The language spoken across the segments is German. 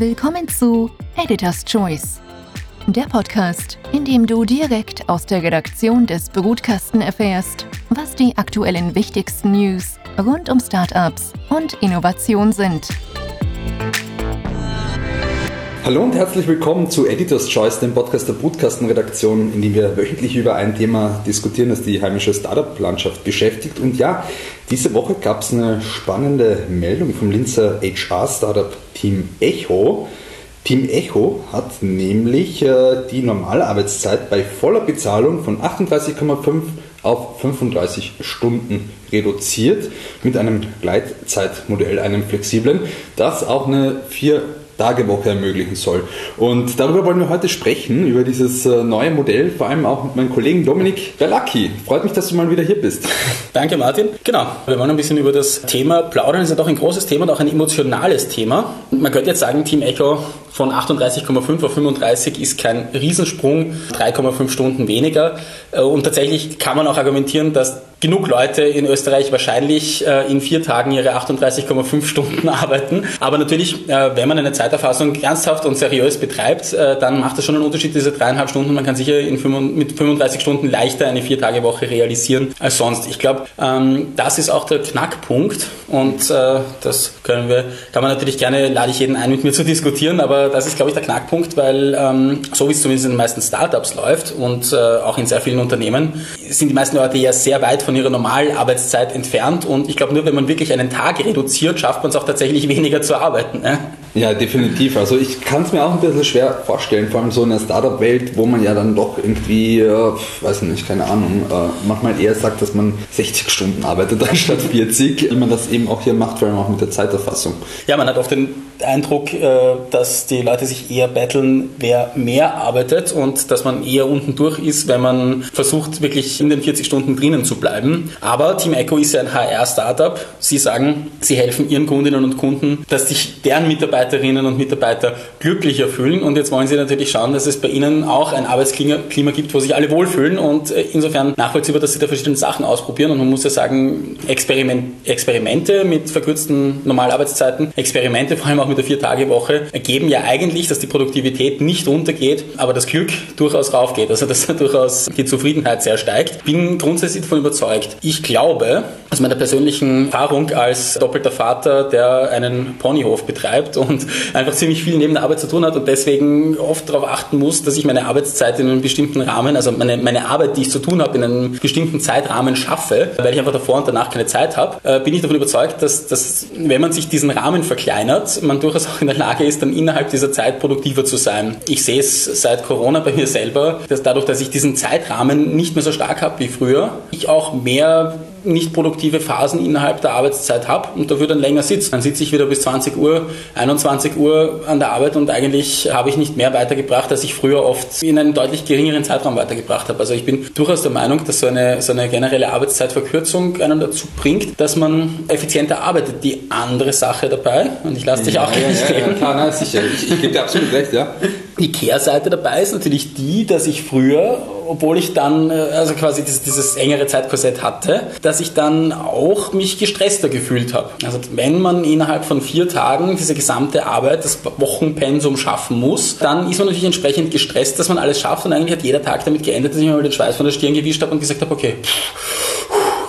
Willkommen zu Editor's Choice, der Podcast, in dem du direkt aus der Redaktion des Brutkasten erfährst, was die aktuellen wichtigsten News rund um Startups und Innovation sind. Hallo und herzlich willkommen zu Editor's Choice, dem Podcast der Brutkastenredaktion, in dem wir wöchentlich über ein Thema diskutieren, das die heimische Startup-Landschaft beschäftigt. Und ja, diese Woche gab es eine spannende Meldung vom Linzer HR-Startup Team Echo. Team Echo hat nämlich äh, die Normalarbeitszeit bei voller Bezahlung von 38,5 auf 35 Stunden reduziert mit einem Gleitzeitmodell, einem flexiblen, das auch eine vier Tagewoche ermöglichen soll. Und darüber wollen wir heute sprechen, über dieses äh, neue Modell, vor allem auch mit meinem Kollegen Dominik Berlacki. Freut mich, dass du mal wieder hier bist. Danke, Martin. Genau, wir wollen ein bisschen über das Thema plaudern. Das ist ja doch ein großes Thema und auch ein emotionales Thema. Man könnte jetzt sagen, Team Echo von 38,5 auf 35 ist kein Riesensprung, 3,5 Stunden weniger. Äh, und tatsächlich kann man auch argumentieren, dass genug Leute in Österreich wahrscheinlich äh, in vier Tagen ihre 38,5 Stunden arbeiten. Aber natürlich, äh, wenn man eine Zeiterfassung ernsthaft und seriös betreibt, äh, dann macht das schon einen Unterschied, diese dreieinhalb Stunden. Man kann sicher in 5, mit 35 Stunden leichter eine Vier-Tage-Woche realisieren als sonst. Ich glaube, ähm, das ist auch der Knackpunkt und äh, das können wir, kann man natürlich gerne, lade ich jeden ein, mit mir zu diskutieren, aber das ist, glaube ich, der Knackpunkt, weil ähm, so wie es zumindest in den meisten Startups läuft und äh, auch in sehr vielen Unternehmen, sind die meisten Leute ja sehr weit von ihrer Normalarbeitszeit entfernt. Und ich glaube, nur wenn man wirklich einen Tag reduziert, schafft man es auch tatsächlich weniger zu arbeiten. Ne? Ja, definitiv. Also ich kann es mir auch ein bisschen schwer vorstellen, vor allem so in der Startup-Welt, wo man ja dann doch irgendwie, äh, weiß nicht, keine Ahnung, äh, manchmal eher sagt, dass man 60 Stunden arbeitet anstatt 40, wie man das eben auch hier macht, vor allem auch mit der Zeiterfassung. Ja, man hat oft den Eindruck, äh, dass die Leute sich eher betteln, wer mehr arbeitet und dass man eher unten durch ist, wenn man versucht, wirklich in den 40 Stunden drinnen zu bleiben. Aber Team Echo ist ja ein HR-Startup. Sie sagen, sie helfen ihren Kundinnen und Kunden, dass sich deren Mitarbeiterinnen und Mitarbeiter glücklicher fühlen. Und jetzt wollen sie natürlich schauen, dass es bei ihnen auch ein Arbeitsklima gibt, wo sich alle wohlfühlen und äh, insofern nachvollziehbar, dass sie da verschiedene Sachen ausprobieren. Und man muss ja sagen, Experiment, Experimente mit verkürzten Normalarbeitszeiten, Experimente vor allem auch mit der Vier-Tage-Woche ergeben ja eigentlich, dass die Produktivität nicht runtergeht, aber das Glück durchaus raufgeht. Also dass durchaus die Zufriedenheit sehr steigt. Bin grundsätzlich davon überzeugt. Ich glaube, aus meiner persönlichen Erfahrung als doppelter Vater, der einen Ponyhof betreibt und einfach ziemlich viel neben der Arbeit zu tun hat und deswegen oft darauf achten muss, dass ich meine Arbeitszeit in einem bestimmten Rahmen, also meine, meine Arbeit, die ich zu tun habe, in einem bestimmten Zeitrahmen schaffe, weil ich einfach davor und danach keine Zeit habe, äh, bin ich davon überzeugt, dass, dass wenn man sich diesen Rahmen verkleinert, man durchaus auch in der Lage ist, dann innerhalb dieser Zeit produktiver zu sein. Ich sehe es seit Corona bei mir selber, dass dadurch, dass ich diesen Zeitrahmen nicht mehr so stark habe wie früher, ich auch mehr nicht produktive Phasen innerhalb der Arbeitszeit habe und dafür dann länger sitze. Dann sitze ich wieder bis 20 Uhr, 21 Uhr an der Arbeit und eigentlich habe ich nicht mehr weitergebracht, als ich früher oft in einem deutlich geringeren Zeitraum weitergebracht habe. Also ich bin durchaus der Meinung, dass so eine, so eine generelle Arbeitszeitverkürzung einen dazu bringt, dass man effizienter arbeitet. Die andere Sache dabei, und ich lasse dich ja, auch ja, nicht ja, reden. Ja, klar, nein, sicher. Ich, ich gebe dir absolut recht, ja. Die Kehrseite dabei ist natürlich die, dass ich früher obwohl ich dann äh, also quasi dieses, dieses engere Zeitkorsett hatte, dass ich dann auch mich gestresster gefühlt habe. Also wenn man innerhalb von vier Tagen diese gesamte Arbeit, das Wochenpensum schaffen muss, dann ist man natürlich entsprechend gestresst, dass man alles schafft und eigentlich hat jeder Tag damit geendet, dass ich mir mal den Schweiß von der Stirn gewischt habe und gesagt habe, okay,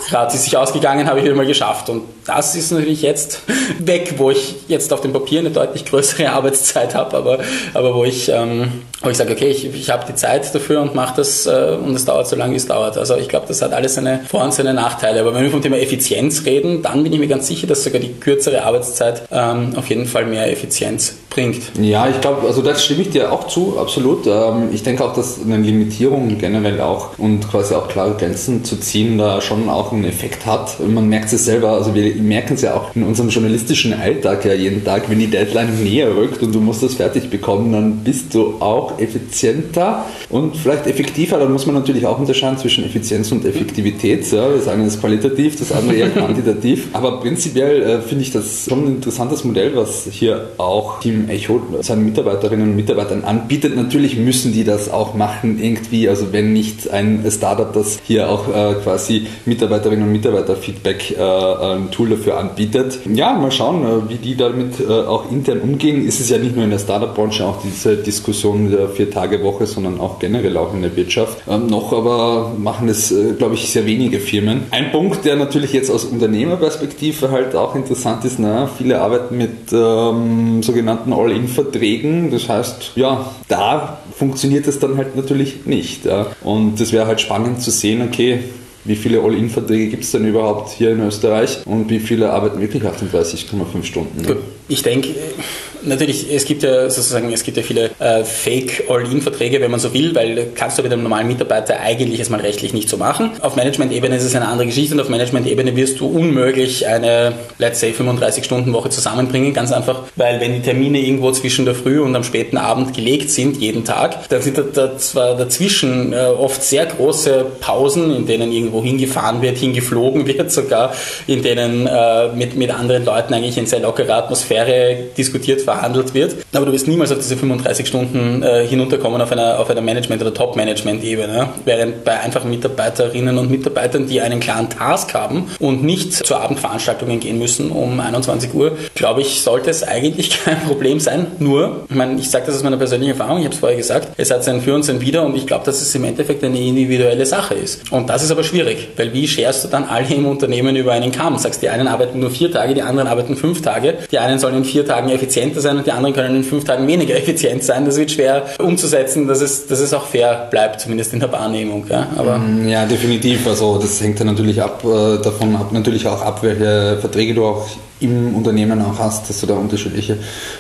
gerade ist sich ausgegangen, habe ich wieder mal geschafft. Und das ist natürlich jetzt weg, wo ich jetzt auf dem Papier eine deutlich größere Arbeitszeit habe, aber, aber wo ich, ähm, wo ich sage, okay, ich, ich habe die Zeit dafür und mache das äh, und es dauert so lange, wie es dauert. Also ich glaube, das hat alles seine Vor- und seine Nachteile. Aber wenn wir vom Thema Effizienz reden, dann bin ich mir ganz sicher, dass sogar die kürzere Arbeitszeit ähm, auf jeden Fall mehr Effizienz bringt. Ja, ich glaube, also das stimme ich dir auch zu, absolut. Ähm, ich denke auch, dass eine Limitierung generell auch und quasi auch klare Grenzen zu ziehen da schon auch einen Effekt hat. Man merkt es selber, also wir merken es ja auch in unserem journalistischen Alltag ja jeden Tag, wenn die Deadline näher rückt und du musst das fertig bekommen, dann bist du auch effizienter und vielleicht effektiver. Da muss man natürlich auch unterscheiden zwischen Effizienz und Effektivität. Ja, wir sagen das qualitativ, das andere eher quantitativ. Aber prinzipiell äh, finde ich das schon ein interessantes Modell, was hier auch Team Echo seinen Mitarbeiterinnen und Mitarbeitern anbietet. Natürlich müssen die das auch machen irgendwie. Also wenn nicht ein Startup, das hier auch äh, quasi Mitarbeiter Mitarbeiterinnen und Mitarbeiterfeedback äh, ein Tool dafür anbietet. Ja, mal schauen, äh, wie die damit äh, auch intern umgehen. Ist es ja nicht nur in der Startup-Branche auch diese Diskussion der Vier-Tage-Woche, sondern auch generell auch in der Wirtschaft. Ähm, noch aber machen es, äh, glaube ich, sehr wenige Firmen. Ein Punkt, der natürlich jetzt aus Unternehmerperspektive halt auch interessant ist, na, viele arbeiten mit ähm, sogenannten All-In-Verträgen. Das heißt, ja, da funktioniert es dann halt natürlich nicht. Ja. Und das wäre halt spannend zu sehen, okay, wie viele All-In-Verträge gibt es denn überhaupt hier in Österreich und wie viele arbeiten wirklich 38,5 Stunden? Ne? Ich denke, Natürlich, es gibt ja sozusagen, es gibt ja viele äh, Fake-All-In-Verträge, wenn man so will, weil kannst du mit einem normalen Mitarbeiter eigentlich es mal rechtlich nicht so machen. Auf Management-Ebene ist es eine andere Geschichte und auf Management-Ebene wirst du unmöglich eine, let's say, 35-Stunden-Woche zusammenbringen, ganz einfach, weil wenn die Termine irgendwo zwischen der Früh und am späten Abend gelegt sind, jeden Tag, dann sind da, da zwar dazwischen äh, oft sehr große Pausen, in denen irgendwo hingefahren wird, hingeflogen wird sogar, in denen äh, mit, mit anderen Leuten eigentlich in sehr lockerer Atmosphäre diskutiert verhandelt wird. Aber du wirst niemals auf diese 35 Stunden äh, hinunterkommen auf einer, auf einer Management- oder Top-Management-Ebene. Während bei einfachen Mitarbeiterinnen und Mitarbeitern, die einen klaren Task haben und nicht zu Abendveranstaltungen gehen müssen um 21 Uhr, glaube ich, sollte es eigentlich kein Problem sein. Nur, ich meine, ich sage das aus meiner persönlichen Erfahrung, ich habe es vorher gesagt, es hat sein Für und sein Wider und ich glaube, dass es im Endeffekt eine individuelle Sache ist. Und das ist aber schwierig, weil wie scherst du dann alle im Unternehmen über einen Kamm? Sagst, die einen arbeiten nur vier Tage, die anderen arbeiten fünf Tage, die einen sollen in vier Tagen effizienter effizienter sein und die anderen können in fünf Tagen weniger effizient sein. Das wird schwer umzusetzen, dass es, dass es auch fair bleibt, zumindest in der Wahrnehmung. Ja, Aber mm, ja definitiv. Also das hängt ja natürlich ab äh, davon ab, natürlich auch ab, welche Verträge du auch im Unternehmen auch hast, dass du da unterschiedliche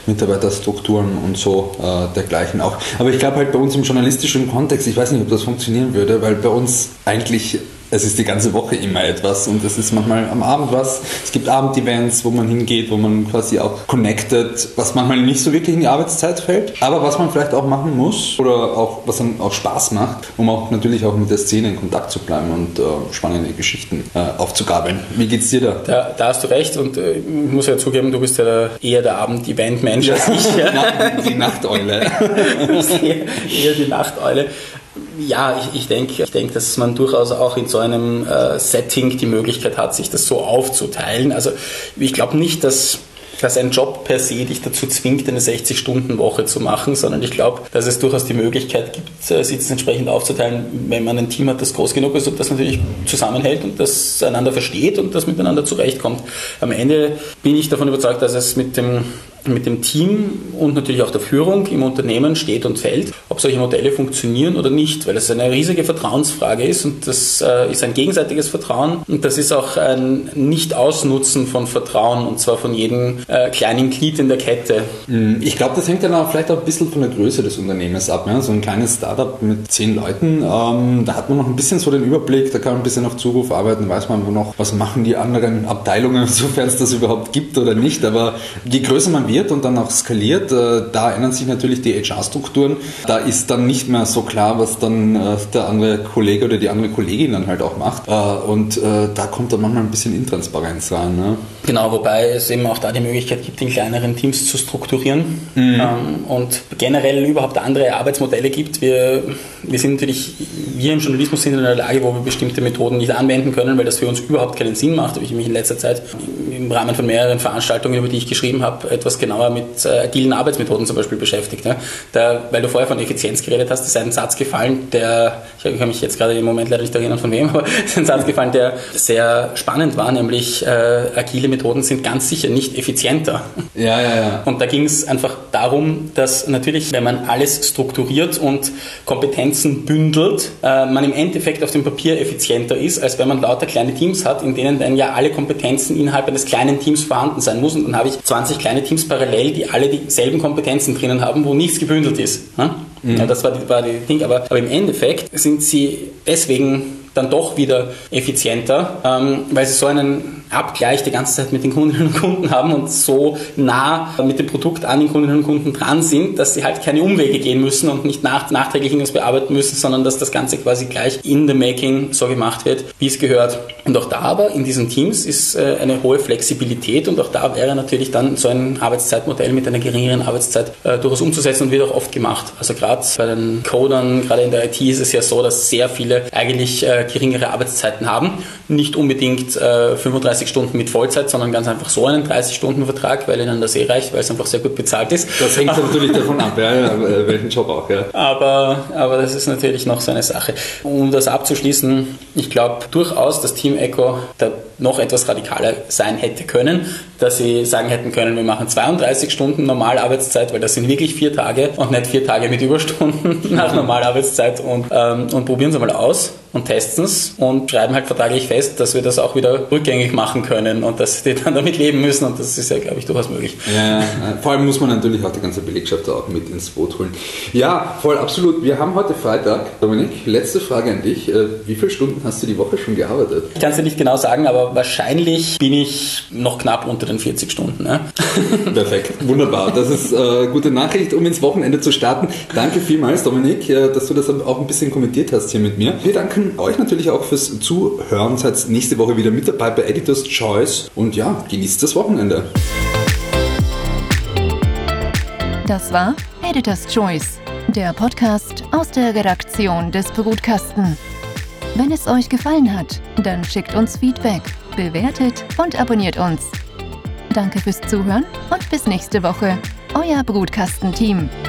Mitarbeiterstrukturen und so äh, dergleichen auch. Aber ich glaube halt bei uns im journalistischen Kontext, ich weiß nicht, ob das funktionieren würde, weil bei uns eigentlich es ist die ganze Woche immer etwas und es ist manchmal am Abend was. Es gibt Abendevents, wo man hingeht, wo man quasi auch connected, was manchmal nicht so wirklich in die Arbeitszeit fällt, aber was man vielleicht auch machen muss oder auch was dann auch Spaß macht, um auch natürlich auch mit der Szene in Kontakt zu bleiben und äh, spannende Geschichten äh, aufzugabeln. Wie geht's dir da? da? Da hast du recht und äh, ich muss ja zugeben, du bist ja der, eher der Abend-Event-Mensch ja, als ich. Ja. die Nachteule. eher, eher die Nachteule. Ja, ich, ich denke, ich denk, dass man durchaus auch in so einem äh, Setting die Möglichkeit hat, sich das so aufzuteilen. Also ich glaube nicht, dass dass ein Job per se dich dazu zwingt, eine 60-Stunden-Woche zu machen, sondern ich glaube, dass es durchaus die Möglichkeit gibt, äh, sich das entsprechend aufzuteilen, wenn man ein Team hat, das groß genug ist und das natürlich zusammenhält und das einander versteht und das miteinander zurechtkommt. Am Ende bin ich davon überzeugt, dass es mit dem mit dem Team und natürlich auch der Führung im Unternehmen steht und fällt, ob solche Modelle funktionieren oder nicht, weil es eine riesige Vertrauensfrage ist und das äh, ist ein gegenseitiges Vertrauen und das ist auch ein Nicht-Ausnutzen von Vertrauen und zwar von jedem äh, kleinen Glied in der Kette. Mm, ich glaube, das hängt dann auch vielleicht auch ein bisschen von der Größe des Unternehmens ab. So ein kleines Startup mit zehn Leuten, ähm, da hat man noch ein bisschen so den Überblick, da kann man ein bisschen auf Zuruf arbeiten, weiß man wo noch, was machen die anderen Abteilungen, sofern es das überhaupt gibt oder nicht, aber je größer man wird und dann auch skaliert, äh, da ändern sich natürlich die HR-Strukturen. Da ist dann nicht mehr so klar, was dann äh, der andere Kollege oder die andere Kollegin dann halt auch macht. Äh, und da kommt dann manchmal ein bisschen Intransparenz rein. Ne? Genau, wobei es eben auch da die Möglichkeit gibt, in kleineren Teams zu strukturieren mhm. Ähm, und generell überhaupt andere Arbeitsmodelle gibt. Wir, wir sind natürlich, wir im Journalismus sind in einer Lage, wo wir bestimmte Methoden nicht anwenden können, weil das für uns überhaupt keinen Sinn macht. Habe ich mich in letzter Zeit im Rahmen von mehreren Veranstaltungen, über die ich geschrieben habe, etwas genauer mit äh, agilen Arbeitsmethoden zum Beispiel beschäftigt. Ne? Da, weil du vorher von Effizienz geredet hast, ist ein Satz gefallen, der, ich kann mich jetzt gerade im Moment leider nicht erinnern von wem, aber ist ein Satz gefallen, der sehr spannend war, nämlich äh, agile Methoden sind ganz sicher nicht effizienter. Ja, ja, ja. Und da ging es einfach darum, dass natürlich, wenn man alles strukturiert und Kompetenzen bündelt, äh, man im Endeffekt auf dem Papier effizienter ist, als wenn man lauter kleine Teams hat, in denen dann ja alle Kompetenzen innerhalb eines kleinen Teams vorhanden sein muss. Und dann habe ich 20 kleine Teams parallel, die alle dieselben Kompetenzen drinnen haben, wo nichts gebündelt ist. Ne? Mhm. Ja, das war die, war die Ding. Aber, aber im Endeffekt sind sie deswegen dann doch wieder effizienter, ähm, weil sie so einen Abgleich die ganze Zeit mit den Kundinnen und Kunden haben und so nah mit dem Produkt an den Kundinnen und Kunden dran sind, dass sie halt keine Umwege gehen müssen und nicht nach, nachträglich irgendwas bearbeiten müssen, sondern dass das Ganze quasi gleich in the making so gemacht wird, wie es gehört. Und auch da aber in diesen Teams ist äh, eine hohe Flexibilität und auch da wäre natürlich dann so ein Arbeitszeitmodell mit einer geringeren Arbeitszeit äh, durchaus umzusetzen und wird auch oft gemacht. Also gerade bei den Codern, gerade in der IT ist es ja so, dass sehr viele eigentlich äh, geringere Arbeitszeiten haben. Nicht unbedingt 35 30 Stunden mit Vollzeit, sondern ganz einfach so einen 30-Stunden-Vertrag, weil ihnen das eh reicht, weil es einfach sehr gut bezahlt ist. Das hängt natürlich davon ab, ja, ja, welchen Job auch, ja. Aber, aber das ist natürlich noch so eine Sache. Um das abzuschließen, ich glaube durchaus, dass Team Echo der noch etwas radikaler sein hätte können, dass sie sagen hätten können, wir machen 32 Stunden Normalarbeitszeit, weil das sind wirklich vier Tage und nicht vier Tage mit Überstunden nach Normalarbeitszeit und, ähm, und probieren sie mal aus und testen es und schreiben halt vertraglich fest, dass wir das auch wieder rückgängig machen können und dass die dann damit leben müssen und das ist ja, glaube ich, durchaus möglich. Ja, vor allem muss man natürlich auch die ganze Belegschaft auch mit ins Boot holen. Ja, voll, absolut. Wir haben heute Freitag. Dominik, letzte Frage an dich. Äh, wie viele Stunden hast du die Woche schon gearbeitet? Ich kann es dir nicht genau sagen, aber wahrscheinlich bin ich noch knapp unter den 40 Stunden. Ne? Perfekt, wunderbar. Das ist eine äh, gute Nachricht, um ins Wochenende zu starten. Danke vielmals, Dominik, äh, dass du das auch ein bisschen kommentiert hast hier mit mir. Wir danken euch natürlich auch fürs Zuhören. Seid nächste Woche wieder mit dabei bei Editors Choice und ja, genießt das Wochenende. Das war Editors Choice, der Podcast aus der Redaktion des Brutkasten. Wenn es euch gefallen hat, dann schickt uns Feedback, bewertet und abonniert uns. Danke fürs Zuhören und bis nächste Woche. Euer Brutkastenteam. team